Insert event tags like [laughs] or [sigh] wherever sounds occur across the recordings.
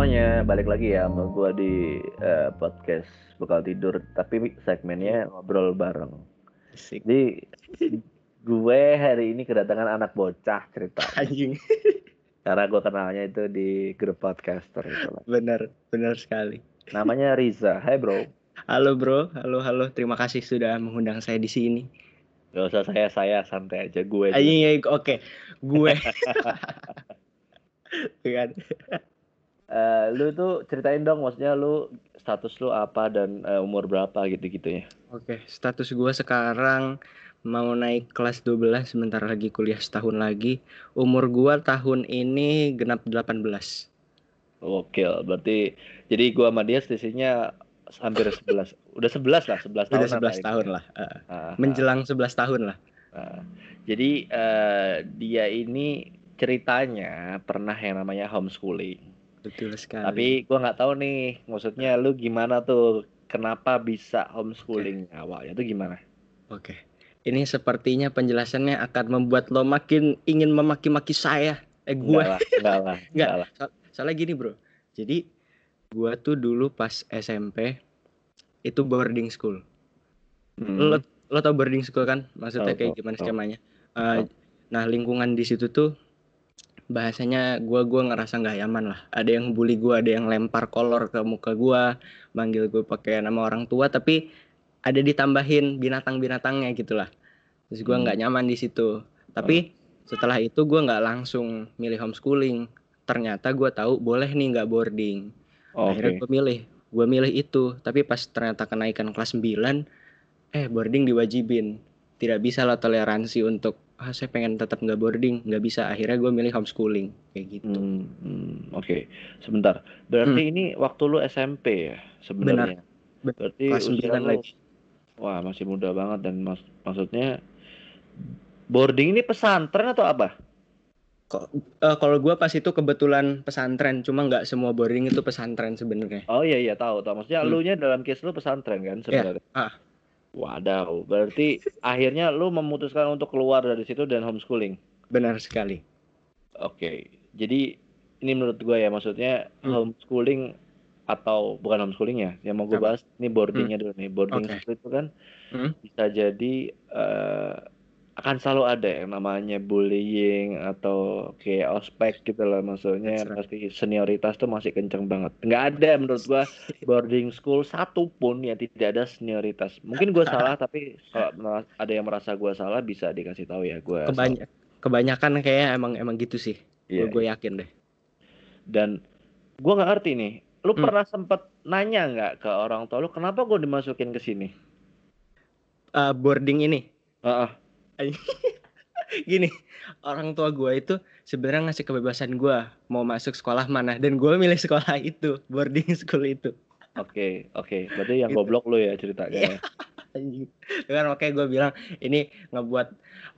semuanya, balik lagi ya sama gue di uh, podcast Bekal Tidur, tapi segmennya ngobrol bareng. Asik. Jadi gue hari ini kedatangan anak bocah cerita. Anjing. Karena gue kenalnya itu di grup podcaster itu lah. Bener, bener sekali. Namanya Riza. Hai bro. Halo bro, halo halo. Terima kasih sudah mengundang saya di sini. Gak usah saya saya santai aja gue. aja. Anjing, oke. Gue. [laughs] kan. Eh, lu tuh ceritain dong, maksudnya lu status lu apa dan eh, umur berapa gitu-gitu ya. Oke, status gue sekarang mau naik kelas 12 sebentar lagi kuliah setahun lagi. Umur gua tahun ini genap 18. Oke, berarti jadi gua sama dia selisihnya hampir 11. Udah 11 lah, 11 tahun. Udah 11 tahun lah. eh, Ah, ah. menjelang 11 tahun lah. Nah, jadi eh, dia ini ceritanya pernah yang namanya homeschooling. Betul sekali. Tapi gua nggak tahu nih, maksudnya lu gimana tuh? Kenapa bisa homeschooling awalnya tuh gimana? Oke. Ini sepertinya penjelasannya akan membuat lo makin ingin memaki-maki saya. Eh gue. Enggak lah, enggak lah, [laughs] enggak lah. So- soalnya gini, Bro. Jadi gua tuh dulu pas SMP itu boarding school. Hmm. Lo lo tau boarding school kan? Maksudnya Tahu, kayak gimana tahu. skemanya? Tahu. nah, lingkungan di situ tuh bahasanya gua gua ngerasa nggak nyaman lah. Ada yang bully gua, ada yang lempar kolor ke muka gua, manggil gue pakai nama orang tua tapi ada ditambahin binatang-binatangnya gitulah. Terus gua Hmm. nggak nyaman di situ. Tapi setelah itu gua nggak langsung milih homeschooling. Ternyata gua tahu boleh nih nggak boarding. Oke. Akhirnya gue milih, gue milih itu. Tapi pas ternyata kenaikan kelas 9, eh boarding diwajibin. Tidak bisa lah toleransi untuk ah saya pengen tetap nggak boarding, nggak bisa. Akhirnya gue milih homeschooling kayak gitu. Hmm, hmm, Oke, sebentar. Berarti ini waktu lu SMP ya sebenarnya. Ben- Berarti Kelas usia 9 lu- lagi. Wah, masih muda banget dan mas maksudnya boarding ini pesantren atau apa? Eh, kalau gue pas itu kebetulan pesantren, cuma nggak semua boarding itu pesantren sebenarnya. Oh iya iya tahu tahu. Maksudnya Hmm. lu nya dalam case lu pesantren kan sebenarnya. ah. Wadaw, berarti akhirnya lu memutuskan untuk keluar dari situ dan homeschooling. Benar sekali. Oke. Jadi ini menurut gue ya maksudnya Hmm. homeschooling atau bukan homeschooling ya, yang mau gue bahas ini boardingnya dulu nih. Boarding school itu kan Hmm. bisa jadi eh, akan selalu ada yang namanya bullying atau kayak ospek gitu lah maksudnya right. pasti senioritas tuh masih kenceng banget nggak ada menurut gua [laughs] boarding school satu pun yang tidak ada senioritas mungkin gua salah tapi kalau ada yang merasa gua salah bisa dikasih tahu ya gua salah. Kebanyak kebanyakan kayak emang emang gitu sih. Iya, Gue yakin deh. dan gua nggak ngerti nih lu Hmm. pernah sempet nanya nggak ke orang tua lu kenapa gua dimasukin ke sini Eh, boarding ini Heeh. [laughs] gini orang tua gue itu sebenarnya ngasih kebebasan gue mau masuk sekolah mana dan gue milih sekolah itu boarding school itu. Oke oke. Berarti yang Gitu. goblok lu ya ceritanya ya. [laughs] Anjing. kan makanya gue bilang ini ngebuat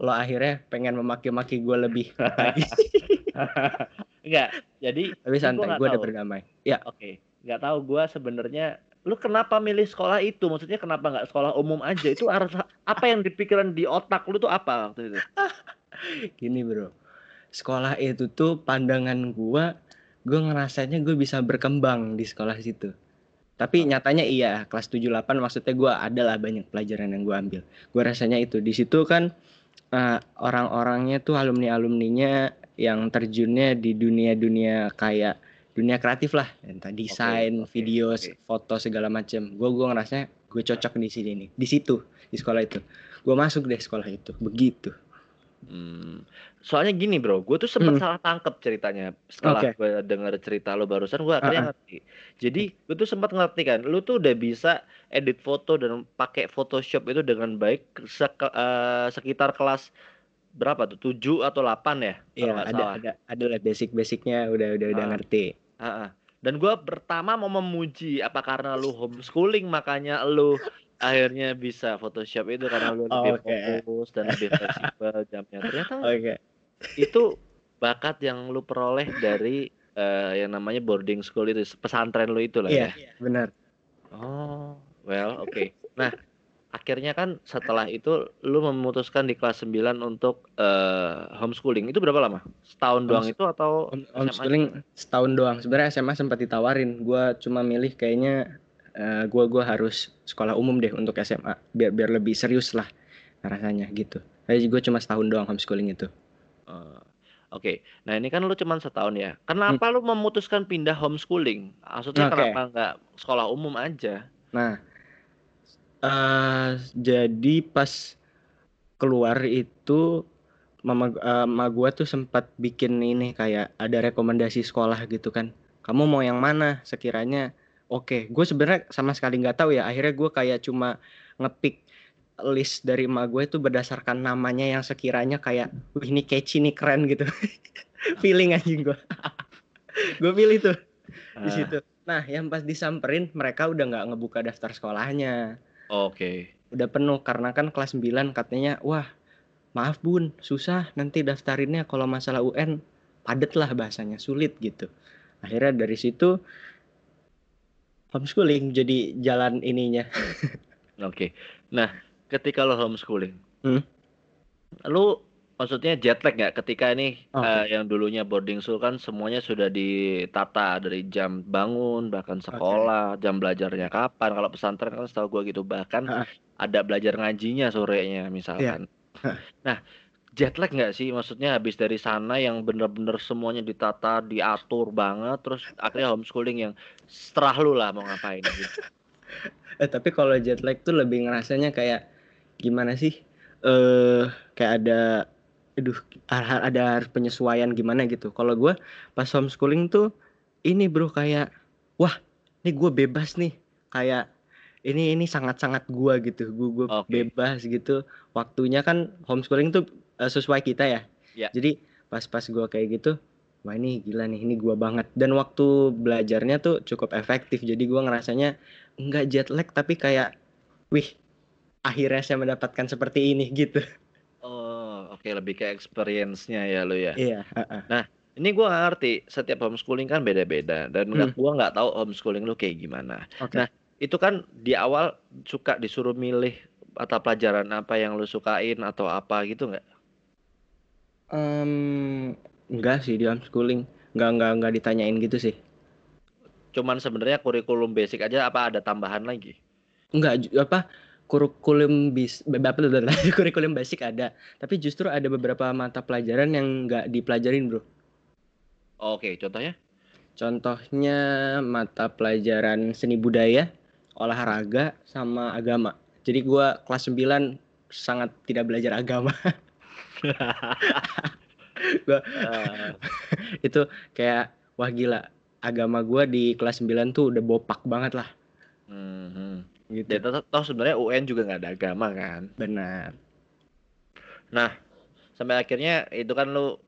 lo akhirnya pengen memaki-maki gue lebih lagi. [laughs] Enggak, jadi tapi santai gue udah berdamai. Ya Oke, nggak tahu gua sebenarnya lu kenapa milih sekolah itu? Maksudnya kenapa nggak sekolah umum aja? Itu harus apa yang dipikiran di otak lu tuh apa waktu itu? [laughs] gini bro sekolah itu tuh pandangan gue gue ngerasanya gue bisa berkembang di sekolah situ tapi nyatanya iya kelas 78 maksudnya gue adalah banyak pelajaran yang gue ambil gue rasanya itu di situ kan eh, orang-orangnya tuh alumni alumninya yang terjunnya di dunia-dunia kayak dunia kreatif lah entah desain oke, video oke. foto segala macam gue gue ngerasanya gue cocok di sini nih di situ di sekolah itu gue masuk deh sekolah itu begitu Hmm, Soalnya gini bro, gue tuh sempat Hmm. salah tangkep ceritanya setelah Oke. gue denger cerita lu barusan, gue akhirnya Ah, ah. ngerti. Jadi gue tuh sempat ngerti kan, lu tuh udah bisa edit foto dan pakai Photoshop itu dengan baik sek- eh, sekitar kelas berapa tuh? 7 atau 8 ya? Iya ada salah. ada ada lah basic-basicnya udah udah udah Ah. ngerti. Heeh. Dan gue pertama mau memuji apa karena lu homeschooling makanya lu akhirnya bisa Photoshop itu karena lu lebih Oke. fokus dan lebih fleksibel [laughs] jamnya. Ternyata Oke. itu bakat yang lu peroleh dari eh, yang namanya boarding school itu pesantren lu itu lah Iya, ya. benar. Oh, well, oke. Nah, akhirnya kan setelah itu lu memutuskan di kelas 9 untuk uh, homeschooling. Itu berapa lama? Setahun doang itu atau Home, homeschooling setahun doang. Sebenarnya SMA sempat ditawarin. Gua cuma milih kayaknya uh, gua gua harus sekolah umum deh untuk SMA biar biar lebih serius lah rasanya gitu. Jadi gue cuma setahun doang homeschooling itu. Uh, Oke, okay. nah ini kan lu cuma setahun ya. Kenapa hmm. lu memutuskan pindah homeschooling? Maksudnya okay. kenapa nggak sekolah umum aja? Nah, Uh, jadi pas keluar itu mama uh, mama gua tuh sempat bikin ini kayak ada rekomendasi sekolah gitu kan. Kamu mau yang mana sekiranya? Oke, gue sebenarnya sama sekali nggak tahu ya. Akhirnya gue kayak cuma ngepick list dari emak gue itu berdasarkan namanya yang sekiranya kayak, wih ini catchy nih keren gitu. [laughs] Feeling anjing gue. [laughs] gue pilih tuh di ah. situ. Nah, yang pas disamperin mereka udah nggak ngebuka daftar sekolahnya. Oke. Udah penuh karena kan kelas 9 katanya wah maaf bun susah nanti daftarinnya kalau masalah UN padet lah bahasanya sulit gitu. Akhirnya dari situ homeschooling jadi jalan ininya. [laughs] Oke. Nah, ketika lo homeschooling, hmm? lu maksudnya jet lag nggak ketika ini okay. uh, eh, yang dulunya boarding school kan semuanya sudah ditata dari jam bangun bahkan sekolah okay. jam belajarnya kapan kalau pesantren kan setahu gue gitu bahkan uh. ada belajar ngajinya sorenya misalkan yeah. nah jet lag nggak sih maksudnya habis dari sana yang bener-bener semuanya ditata diatur banget terus akhirnya homeschooling yang setelah lu lah mau ngapain gitu [laughs] eh tapi kalau jet lag tuh lebih ngerasanya kayak gimana sih eh uh, kayak ada aduh ada penyesuaian gimana gitu. Kalau gue pas homeschooling tuh ini bro kayak wah ini gue bebas nih kayak ini ini sangat-sangat gue gitu. Gue gue okay. bebas gitu. Waktunya kan homeschooling tuh uh, sesuai kita ya. Yeah. Jadi pas-pas gue kayak gitu, wah ini gila nih, ini gue banget. Dan waktu belajarnya tuh cukup efektif. Jadi gue ngerasanya nggak jet lag tapi kayak, wih, akhirnya saya mendapatkan seperti ini gitu. Oke, lebih ke experience-nya ya lo ya. Iya. Uh-uh. Nah, ini gue gak ngerti. Setiap homeschooling kan beda-beda dan hmm. gue nggak tahu homeschooling lu kayak gimana. Okay. Nah, itu kan di awal suka disuruh milih atau pelajaran apa yang lu sukain atau apa gitu nggak? Um, enggak sih di homeschooling. Nggak nggak nggak ditanyain gitu sih. Cuman sebenarnya kurikulum basic aja apa ada tambahan lagi? Enggak apa kurikulum bis [laughs] kurikulum basic ada tapi justru ada beberapa mata pelajaran yang nggak dipelajarin bro. Oke contohnya? Contohnya mata pelajaran seni budaya olahraga sama agama. Jadi gue kelas 9 sangat tidak belajar agama. [laughs] Gua, uh. [laughs] itu kayak wah gila agama gue di kelas 9 tuh udah bopak banget lah. Mm -hmm gitu. Dan toh, toh sebenarnya UN juga nggak ada agama kan. Benar. Nah, sampai akhirnya itu kan lu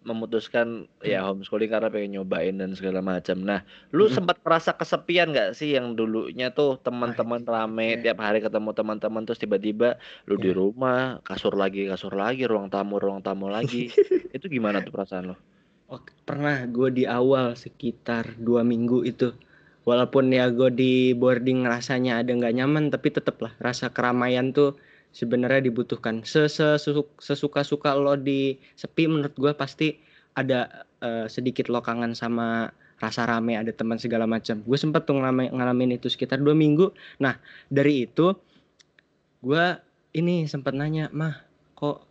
memutuskan ya hmm. ya homeschooling karena pengen nyobain dan segala macam. Nah, lu hmm. sempat merasa kesepian nggak sih yang dulunya tuh teman-teman rame tiap hari ketemu teman-teman terus tiba-tiba lu di iya. rumah kasur lagi kasur lagi ruang tamu ruang tamu lagi [laughs] itu gimana tuh perasaan lo? Oh, pernah gue di awal sekitar dua minggu itu walaupun ya gue di boarding rasanya ada nggak nyaman tapi tetep lah rasa keramaian tuh sebenarnya dibutuhkan. Sesuka suka lo di sepi menurut gue pasti ada uh, sedikit lo kangen sama rasa rame ada teman segala macam. Gue sempet tuh ngalamin, ngalamin itu sekitar dua minggu. Nah dari itu gue ini sempat nanya mah kok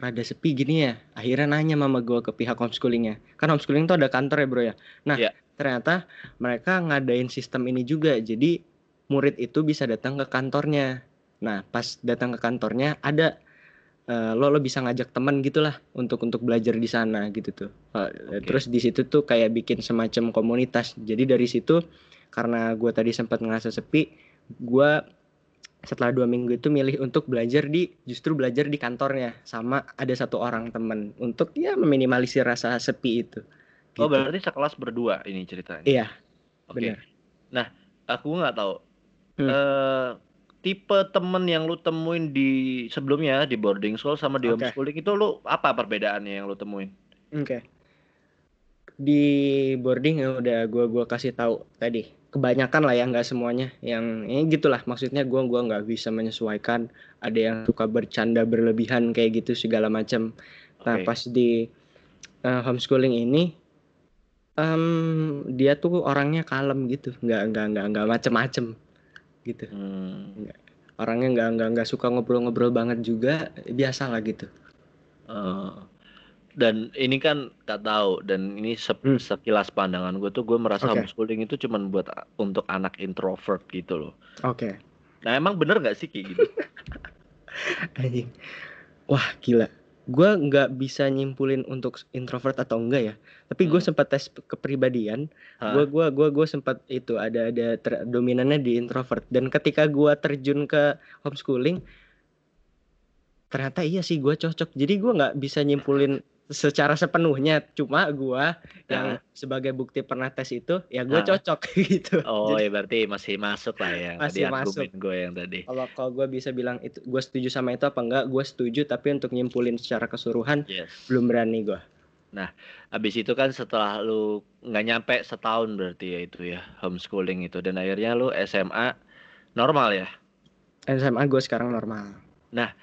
rada sepi gini ya? Akhirnya nanya mama gue ke pihak homeschoolingnya. Kan homeschooling tuh ada kantor ya bro ya? Nah yeah ternyata mereka ngadain sistem ini juga. Jadi murid itu bisa datang ke kantornya. Nah, pas datang ke kantornya ada uh, lo lo bisa ngajak teman gitulah untuk untuk belajar di sana gitu tuh. Uh, okay. Terus di situ tuh kayak bikin semacam komunitas. Jadi dari situ karena gue tadi sempat ngerasa sepi, gue setelah dua minggu itu milih untuk belajar di justru belajar di kantornya sama ada satu orang teman untuk ya meminimalisir rasa sepi itu. Oh gitu. berarti sekelas berdua ini ceritanya. Iya. Oke. Okay. Nah aku nggak tahu. Hmm. Uh, tipe temen yang lu temuin di sebelumnya di boarding school sama di okay. homeschooling itu lu apa perbedaannya yang lu temuin? Oke. Okay. Di boarding ya udah gua gua kasih tahu tadi kebanyakan lah ya nggak semuanya yang ini ya gitulah maksudnya gue gua nggak bisa menyesuaikan ada yang suka bercanda berlebihan kayak gitu segala macam okay. nah pas di uh, homeschooling ini um, dia tuh orangnya kalem gitu nggak nggak nggak nggak macem-macem gitu hmm. orangnya nggak nggak nggak suka ngobrol-ngobrol banget juga biasa lah gitu uh, dan ini kan gak tahu dan ini se hmm. sekilas pandangan gue tuh gue merasa okay. homeschooling itu cuma buat untuk anak introvert gitu loh. Oke. Okay. Nah emang bener gak sih kayak gitu? [laughs] Anjing. Wah gila. Gue nggak bisa nyimpulin untuk introvert atau enggak ya. Tapi gue hmm. sempat tes kepribadian. Gue gua gua gue sempat itu ada ada dominannya di introvert. Dan ketika gue terjun ke homeschooling, ternyata iya sih gue cocok. Jadi gue nggak bisa nyimpulin secara sepenuhnya. Cuma gua yang nah. sebagai bukti pernah tes itu ya gua nah. cocok [laughs] gitu. Oh Jadi, ya berarti masih masuk lah ya masih masuk. gue yang tadi. Kalau kalau gua bisa bilang itu gua setuju sama itu apa enggak gua setuju. Tapi untuk nyimpulin secara keseluruhan yes. belum berani gua. Nah abis itu kan setelah lu nggak nyampe setahun berarti ya itu ya homeschooling itu. Dan akhirnya lu SMA normal ya? SMA gue sekarang normal. Nah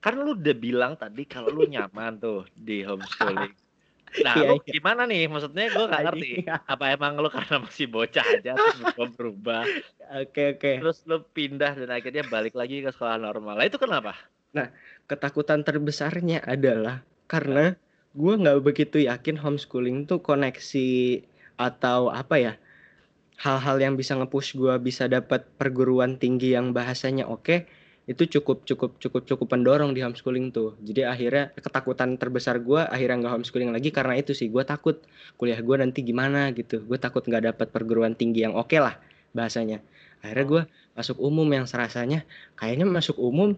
kan lu udah bilang tadi kalau lu nyaman tuh di homeschooling. [laughs] Nah, iya, lu iya. gimana nih? Maksudnya gue gak ngerti. Apa emang lu karena masih bocah aja terus [laughs] lu berubah? Oke, oke. Terus lu pindah dan akhirnya balik lagi ke sekolah normal. Nah, itu kenapa? Nah, ketakutan terbesarnya adalah karena gue nggak begitu yakin homeschooling tuh koneksi atau apa ya hal-hal yang bisa ngepush gue bisa dapat perguruan tinggi yang bahasanya oke itu cukup cukup cukup cukup pendorong di homeschooling tuh. Jadi akhirnya ketakutan terbesar gue akhirnya nggak homeschooling lagi karena itu sih. Gue takut kuliah gue nanti gimana gitu. Gue takut nggak dapat perguruan tinggi yang oke okay lah bahasanya. Akhirnya gue masuk umum yang serasanya kayaknya masuk umum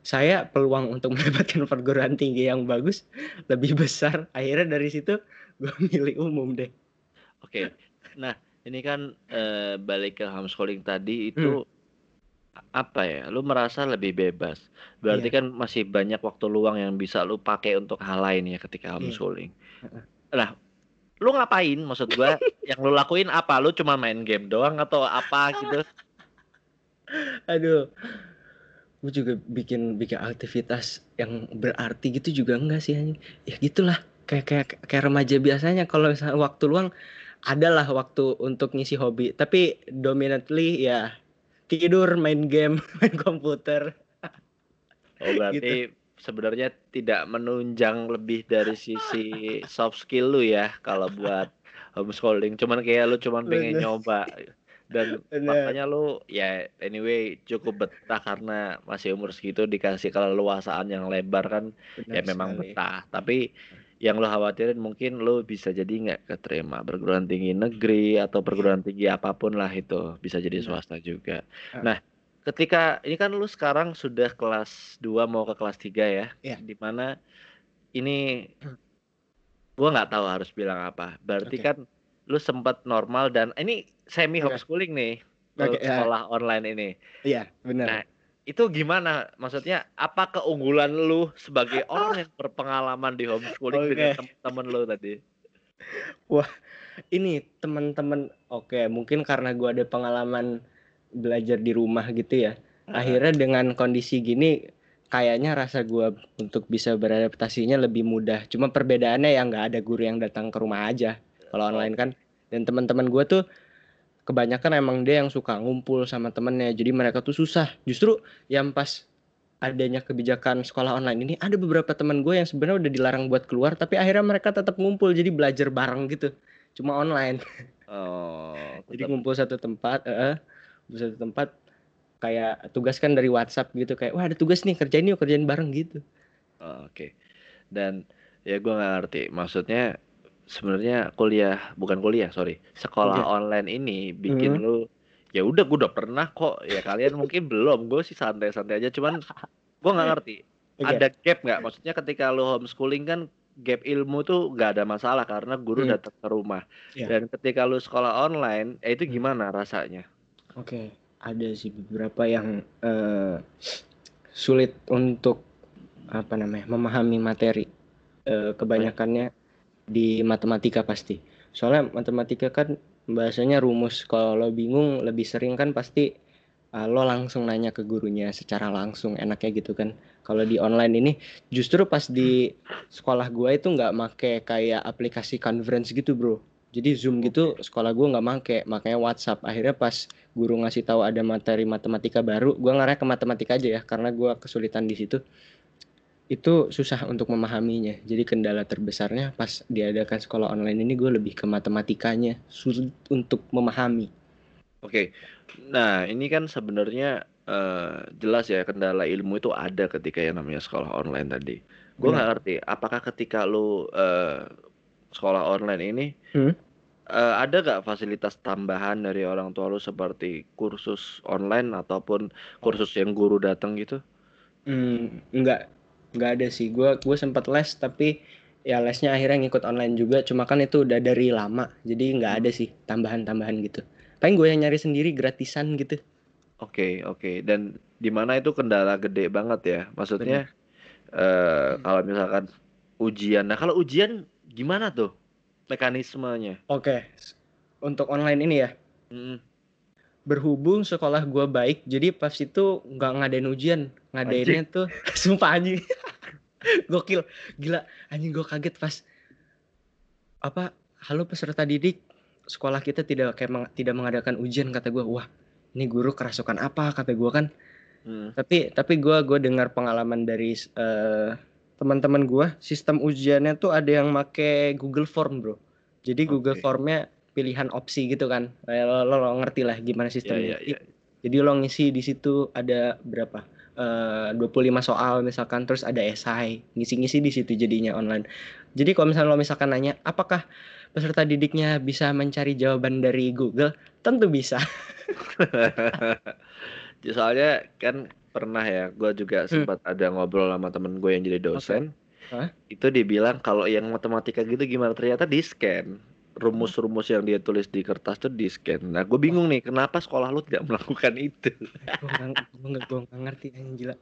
saya peluang untuk [laughs] mendapatkan perguruan tinggi yang bagus lebih besar. Akhirnya dari situ gue [laughs] milih umum deh. Oke. Okay. nah ini kan uh, balik ke homeschooling tadi itu hmm apa ya, lu merasa lebih bebas. Berarti Iya. kan masih banyak waktu luang yang bisa lu pakai untuk hal lain ya ketika Iya. homeschooling. Nah, lu ngapain? Maksud gua [laughs] yang lu lakuin apa? Lu cuma main game doang atau apa gitu? [laughs] Aduh. Gue juga bikin bikin aktivitas yang berarti gitu juga enggak sih anjing. Ya gitulah, kayak kayak kayak remaja biasanya kalau misalnya waktu luang adalah waktu untuk ngisi hobi, tapi dominantly ya tidur, main game, [laughs] main komputer. Oh berarti gitu. sebenarnya tidak menunjang lebih dari sisi soft skill lu ya kalau buat homeschooling. Cuman kayak lu cuman pengen Bener. nyoba dan makanya lu ya anyway cukup betah karena masih umur segitu dikasih keleluasaan yang lebar kan Bener ya memang betah. Tapi yang lo khawatirin mungkin lo bisa jadi nggak keterima perguruan tinggi negeri atau perguruan tinggi apa pun lah itu bisa jadi swasta juga. Nah, ketika ini kan lo sekarang sudah kelas 2 mau ke kelas 3 ya, yeah. mana ini [clears throat] gua nggak tahu harus bilang apa. Berarti okay. kan lo sempat normal dan ini semi homeschooling nih okay, sekolah yeah. online ini. Iya, benar. Nah, itu gimana? Maksudnya apa keunggulan lu sebagai [laughs] orang yang berpengalaman di homeschooling okay. dengan teman-teman lu tadi? Wah, ini teman-teman oke, okay, mungkin karena gua ada pengalaman belajar di rumah gitu ya. Akhirnya dengan kondisi gini kayaknya rasa gua untuk bisa beradaptasinya lebih mudah. Cuma perbedaannya yang nggak ada guru yang datang ke rumah aja. Kalau online kan dan teman-teman gua tuh kebanyakan emang dia yang suka ngumpul sama temennya jadi mereka tuh susah. Justru yang pas adanya kebijakan sekolah online ini ada beberapa teman gue yang sebenarnya udah dilarang buat keluar tapi akhirnya mereka tetap ngumpul jadi belajar bareng gitu. Cuma online. Oh [laughs] jadi ngumpul satu tempat eh uh, satu tempat kayak tugas kan dari WhatsApp gitu kayak wah ada tugas nih kerjain yuk kerjain bareng gitu. Oh, oke. Okay. dan ya gue nggak ngerti maksudnya sebenarnya kuliah bukan kuliah sorry sekolah okay. online ini bikin hmm. lu ya udah gue udah pernah kok ya kalian mungkin belum gue sih santai-santai aja cuman gue nggak ngerti okay. ada gap nggak maksudnya ketika lu homeschooling kan gap ilmu tuh nggak ada masalah karena guru hmm. datang ke rumah yeah. dan ketika lu sekolah online eh, itu gimana rasanya oke okay. ada sih beberapa yang uh, sulit untuk apa namanya memahami materi uh, kebanyakannya di matematika pasti. Soalnya matematika kan bahasanya rumus. Kalau lo bingung lebih sering kan pasti uh, lo langsung nanya ke gurunya secara langsung enaknya gitu kan. Kalau di online ini justru pas di sekolah gue itu nggak make kayak aplikasi conference gitu bro. Jadi zoom gitu sekolah gue nggak make. Makanya WhatsApp. Akhirnya pas guru ngasih tahu ada materi matematika baru gue ngarah ke matematika aja ya karena gue kesulitan di situ itu susah untuk memahaminya. Jadi kendala terbesarnya pas diadakan sekolah online ini gue lebih ke matematikanya sulit untuk memahami. Oke. Nah, ini kan sebenarnya uh, jelas ya kendala ilmu itu ada ketika yang namanya sekolah online tadi. Gue nggak ngerti apakah ketika lu uh, sekolah online ini hmm? uh, ada gak fasilitas tambahan dari orang tua lu seperti kursus online ataupun kursus yang guru datang gitu? Hmm, enggak nggak ada sih. Gue gue sempat les tapi ya lesnya akhirnya ngikut online juga. Cuma kan itu udah dari lama. Jadi nggak ada sih tambahan-tambahan gitu. Paling gue yang nyari sendiri gratisan gitu. Oke okay, oke. Okay. dan di mana itu kendala gede banget ya? Maksudnya uh, kalau misalkan ujian. Nah kalau ujian gimana tuh mekanismenya? Oke. Okay. untuk online ini ya berhubung sekolah gue baik jadi pas itu nggak ngadain ujian ngadainnya anjing. tuh [laughs] sumpah anjing [laughs] gokil gila anjing gue kaget pas apa halo peserta didik sekolah kita tidak kayak meng, tidak mengadakan ujian kata gue wah ini guru kerasukan apa kata gue kan hmm. tapi tapi gue gue dengar pengalaman dari uh, teman-teman gue sistem ujiannya tuh ada yang make Google Form bro jadi okay. Google Formnya pilihan opsi gitu kan lo, lo, lo ngerti lah gimana sistemnya yeah, yeah, yeah. jadi lo ngisi di situ ada berapa eh, uh, 25 soal misalkan terus ada esai ngisi-ngisi di situ jadinya online jadi kalau misalnya lo misalkan nanya apakah peserta didiknya bisa mencari jawaban dari Google tentu bisa [laughs] soalnya kan pernah ya gue juga hmm. sempat hmm. ada ngobrol sama temen gue yang jadi dosen okay. huh? itu dibilang kalau yang matematika gitu gimana ternyata di scan rumus-rumus yang dia tulis di kertas tuh di scan. Nah, gue bingung nih, kenapa sekolah lu tidak melakukan itu? gue nggak gue nggak ngerti yang gila.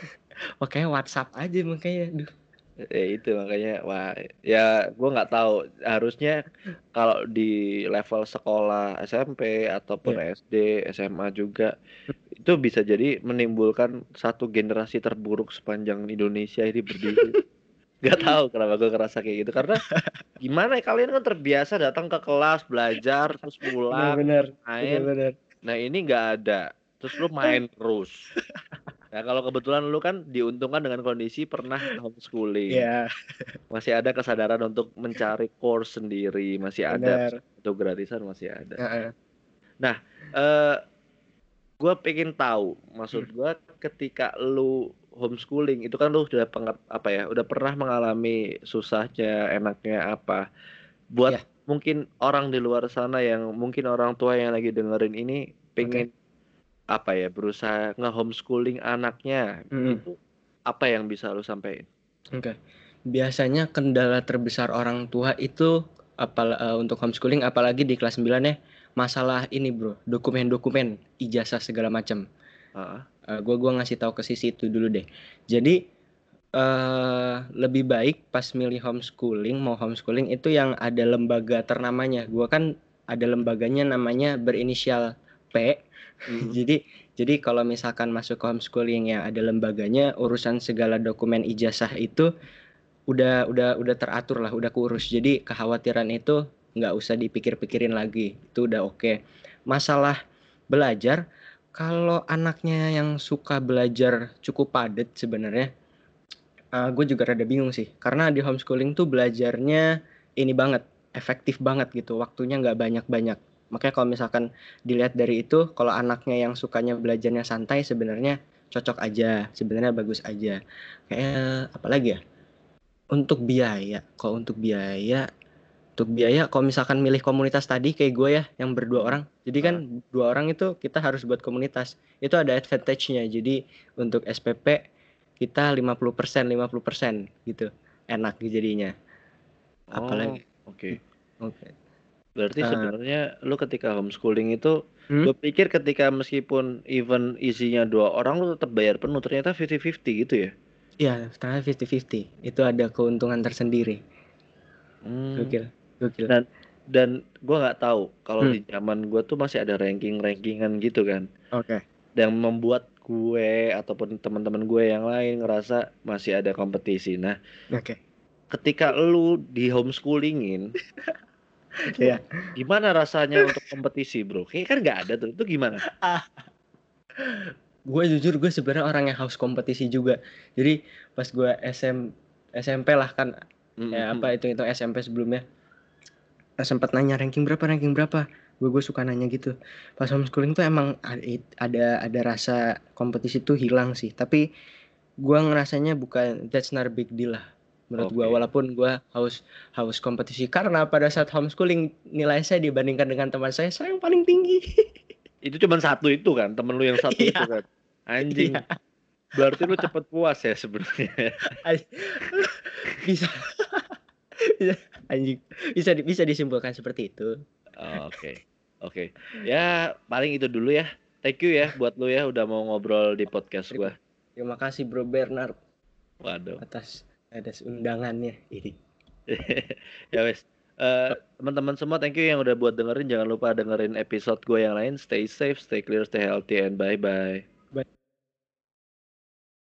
[laughs] makanya WhatsApp aja makanya, duh. Ya itu makanya, wah, ya gue nggak tahu. Harusnya kalau di level sekolah SMP ataupun yeah. SD, SMA juga itu bisa jadi menimbulkan satu generasi terburuk sepanjang Indonesia ini berdiri. [laughs] Gak tahu kenapa gue ngerasa kayak gitu karena gimana ya kalian kan terbiasa datang ke kelas belajar terus pulang bener, main. Bener, bener. Nah ini nggak ada terus lu main terus. Nah kalau kebetulan lu kan diuntungkan dengan kondisi pernah homeschooling. Yeah. Masih ada kesadaran untuk mencari course sendiri, masih ada untuk gratisan masih ada. Uh -uh. Nah, uh, gue pengen tahu, maksud gue ketika lu homeschooling itu kan lu sudah pengat apa ya udah pernah mengalami susahnya enaknya apa buat yeah. mungkin orang di luar sana yang mungkin orang tua yang lagi dengerin ini pengen okay. apa ya berusaha nge homeschooling anaknya mm. itu apa yang bisa lu sampaikan? Oke okay. biasanya kendala terbesar orang tua itu apa uh, untuk homeschooling apalagi di kelas 9 ya masalah ini bro dokumen-dokumen ijazah segala macam. Uh uh, gua gua ngasih tahu ke sisi itu dulu deh. Jadi uh, lebih baik pas milih homeschooling mau homeschooling itu yang ada lembaga ternamanya. Gua kan ada lembaganya namanya berinisial P. Hmm. [laughs] jadi jadi kalau misalkan masuk ke homeschooling yang ada lembaganya urusan segala dokumen ijazah itu udah udah udah teratur lah udah kurus. Jadi kekhawatiran itu nggak usah dipikir-pikirin lagi. Itu udah oke. Okay. masalah belajar kalau anaknya yang suka belajar cukup padat sebenarnya, uh, gue juga rada bingung sih. Karena di homeschooling tuh belajarnya ini banget, efektif banget gitu. Waktunya nggak banyak-banyak. Makanya kalau misalkan dilihat dari itu, kalau anaknya yang sukanya belajarnya santai sebenarnya cocok aja, sebenarnya bagus aja. Kayak apa lagi ya? Untuk biaya, kalau untuk biaya untuk biaya kalau misalkan milih komunitas tadi kayak gue ya yang berdua orang jadi kan uh. dua orang itu kita harus buat komunitas itu ada advantage-nya jadi untuk SPP kita 50% 50% gitu enak jadinya oh, apalagi oke okay. oke okay. berarti uh, sebenarnya lu ketika homeschooling itu hmm? gue pikir ketika meskipun even isinya dua orang lu tetap bayar penuh ternyata 50-50 gitu ya iya ternyata 50-50 itu ada keuntungan tersendiri hmm. Gokil. Gokil. Dan dan gue nggak tahu kalau hmm. di zaman gue tuh masih ada ranking-rankingan gitu kan. Oke. Okay. Dan membuat gue ataupun teman-teman gue yang lain ngerasa masih ada kompetisi. Nah, oke. Okay. Ketika lu di homeschoolingin, [laughs] ya gimana rasanya untuk kompetisi, bro? Kayak kan nggak ada tuh. Itu gimana? [laughs] gue jujur gue sebenarnya orang yang haus kompetisi juga. Jadi pas gue SM SMP lah kan, mm -hmm. ya apa itu itu SMP sebelumnya sempat nanya ranking berapa ranking berapa? Gue gue suka nanya gitu. Pas homeschooling tuh emang ada ada rasa kompetisi tuh hilang sih. Tapi gue ngerasanya bukan that's not a big deal lah menurut okay. gue walaupun gue haus haus kompetisi. Karena pada saat homeschooling nilai saya dibandingkan dengan teman saya saya yang paling tinggi. [laughs] Itu cuma satu itu kan? Temen lu yang satu itu iya. kan? Anjing. Iya. berarti lu cepet puas ya sebenarnya. [laughs] Bisa [laughs] anjing. Bisa bisa disimpulkan seperti itu. Oke. Oke. Okay. ya paling itu dulu ya. Thank you ya buat lu ya udah mau ngobrol di podcast gua. Terima kasih bro Bernard. Waduh. Atas atas undangannya. Ini [laughs] ya wes. Uh, teman-teman semua thank you yang udah buat dengerin. Jangan lupa dengerin episode gue yang lain. Stay safe stay clear stay healthy and bye bye bye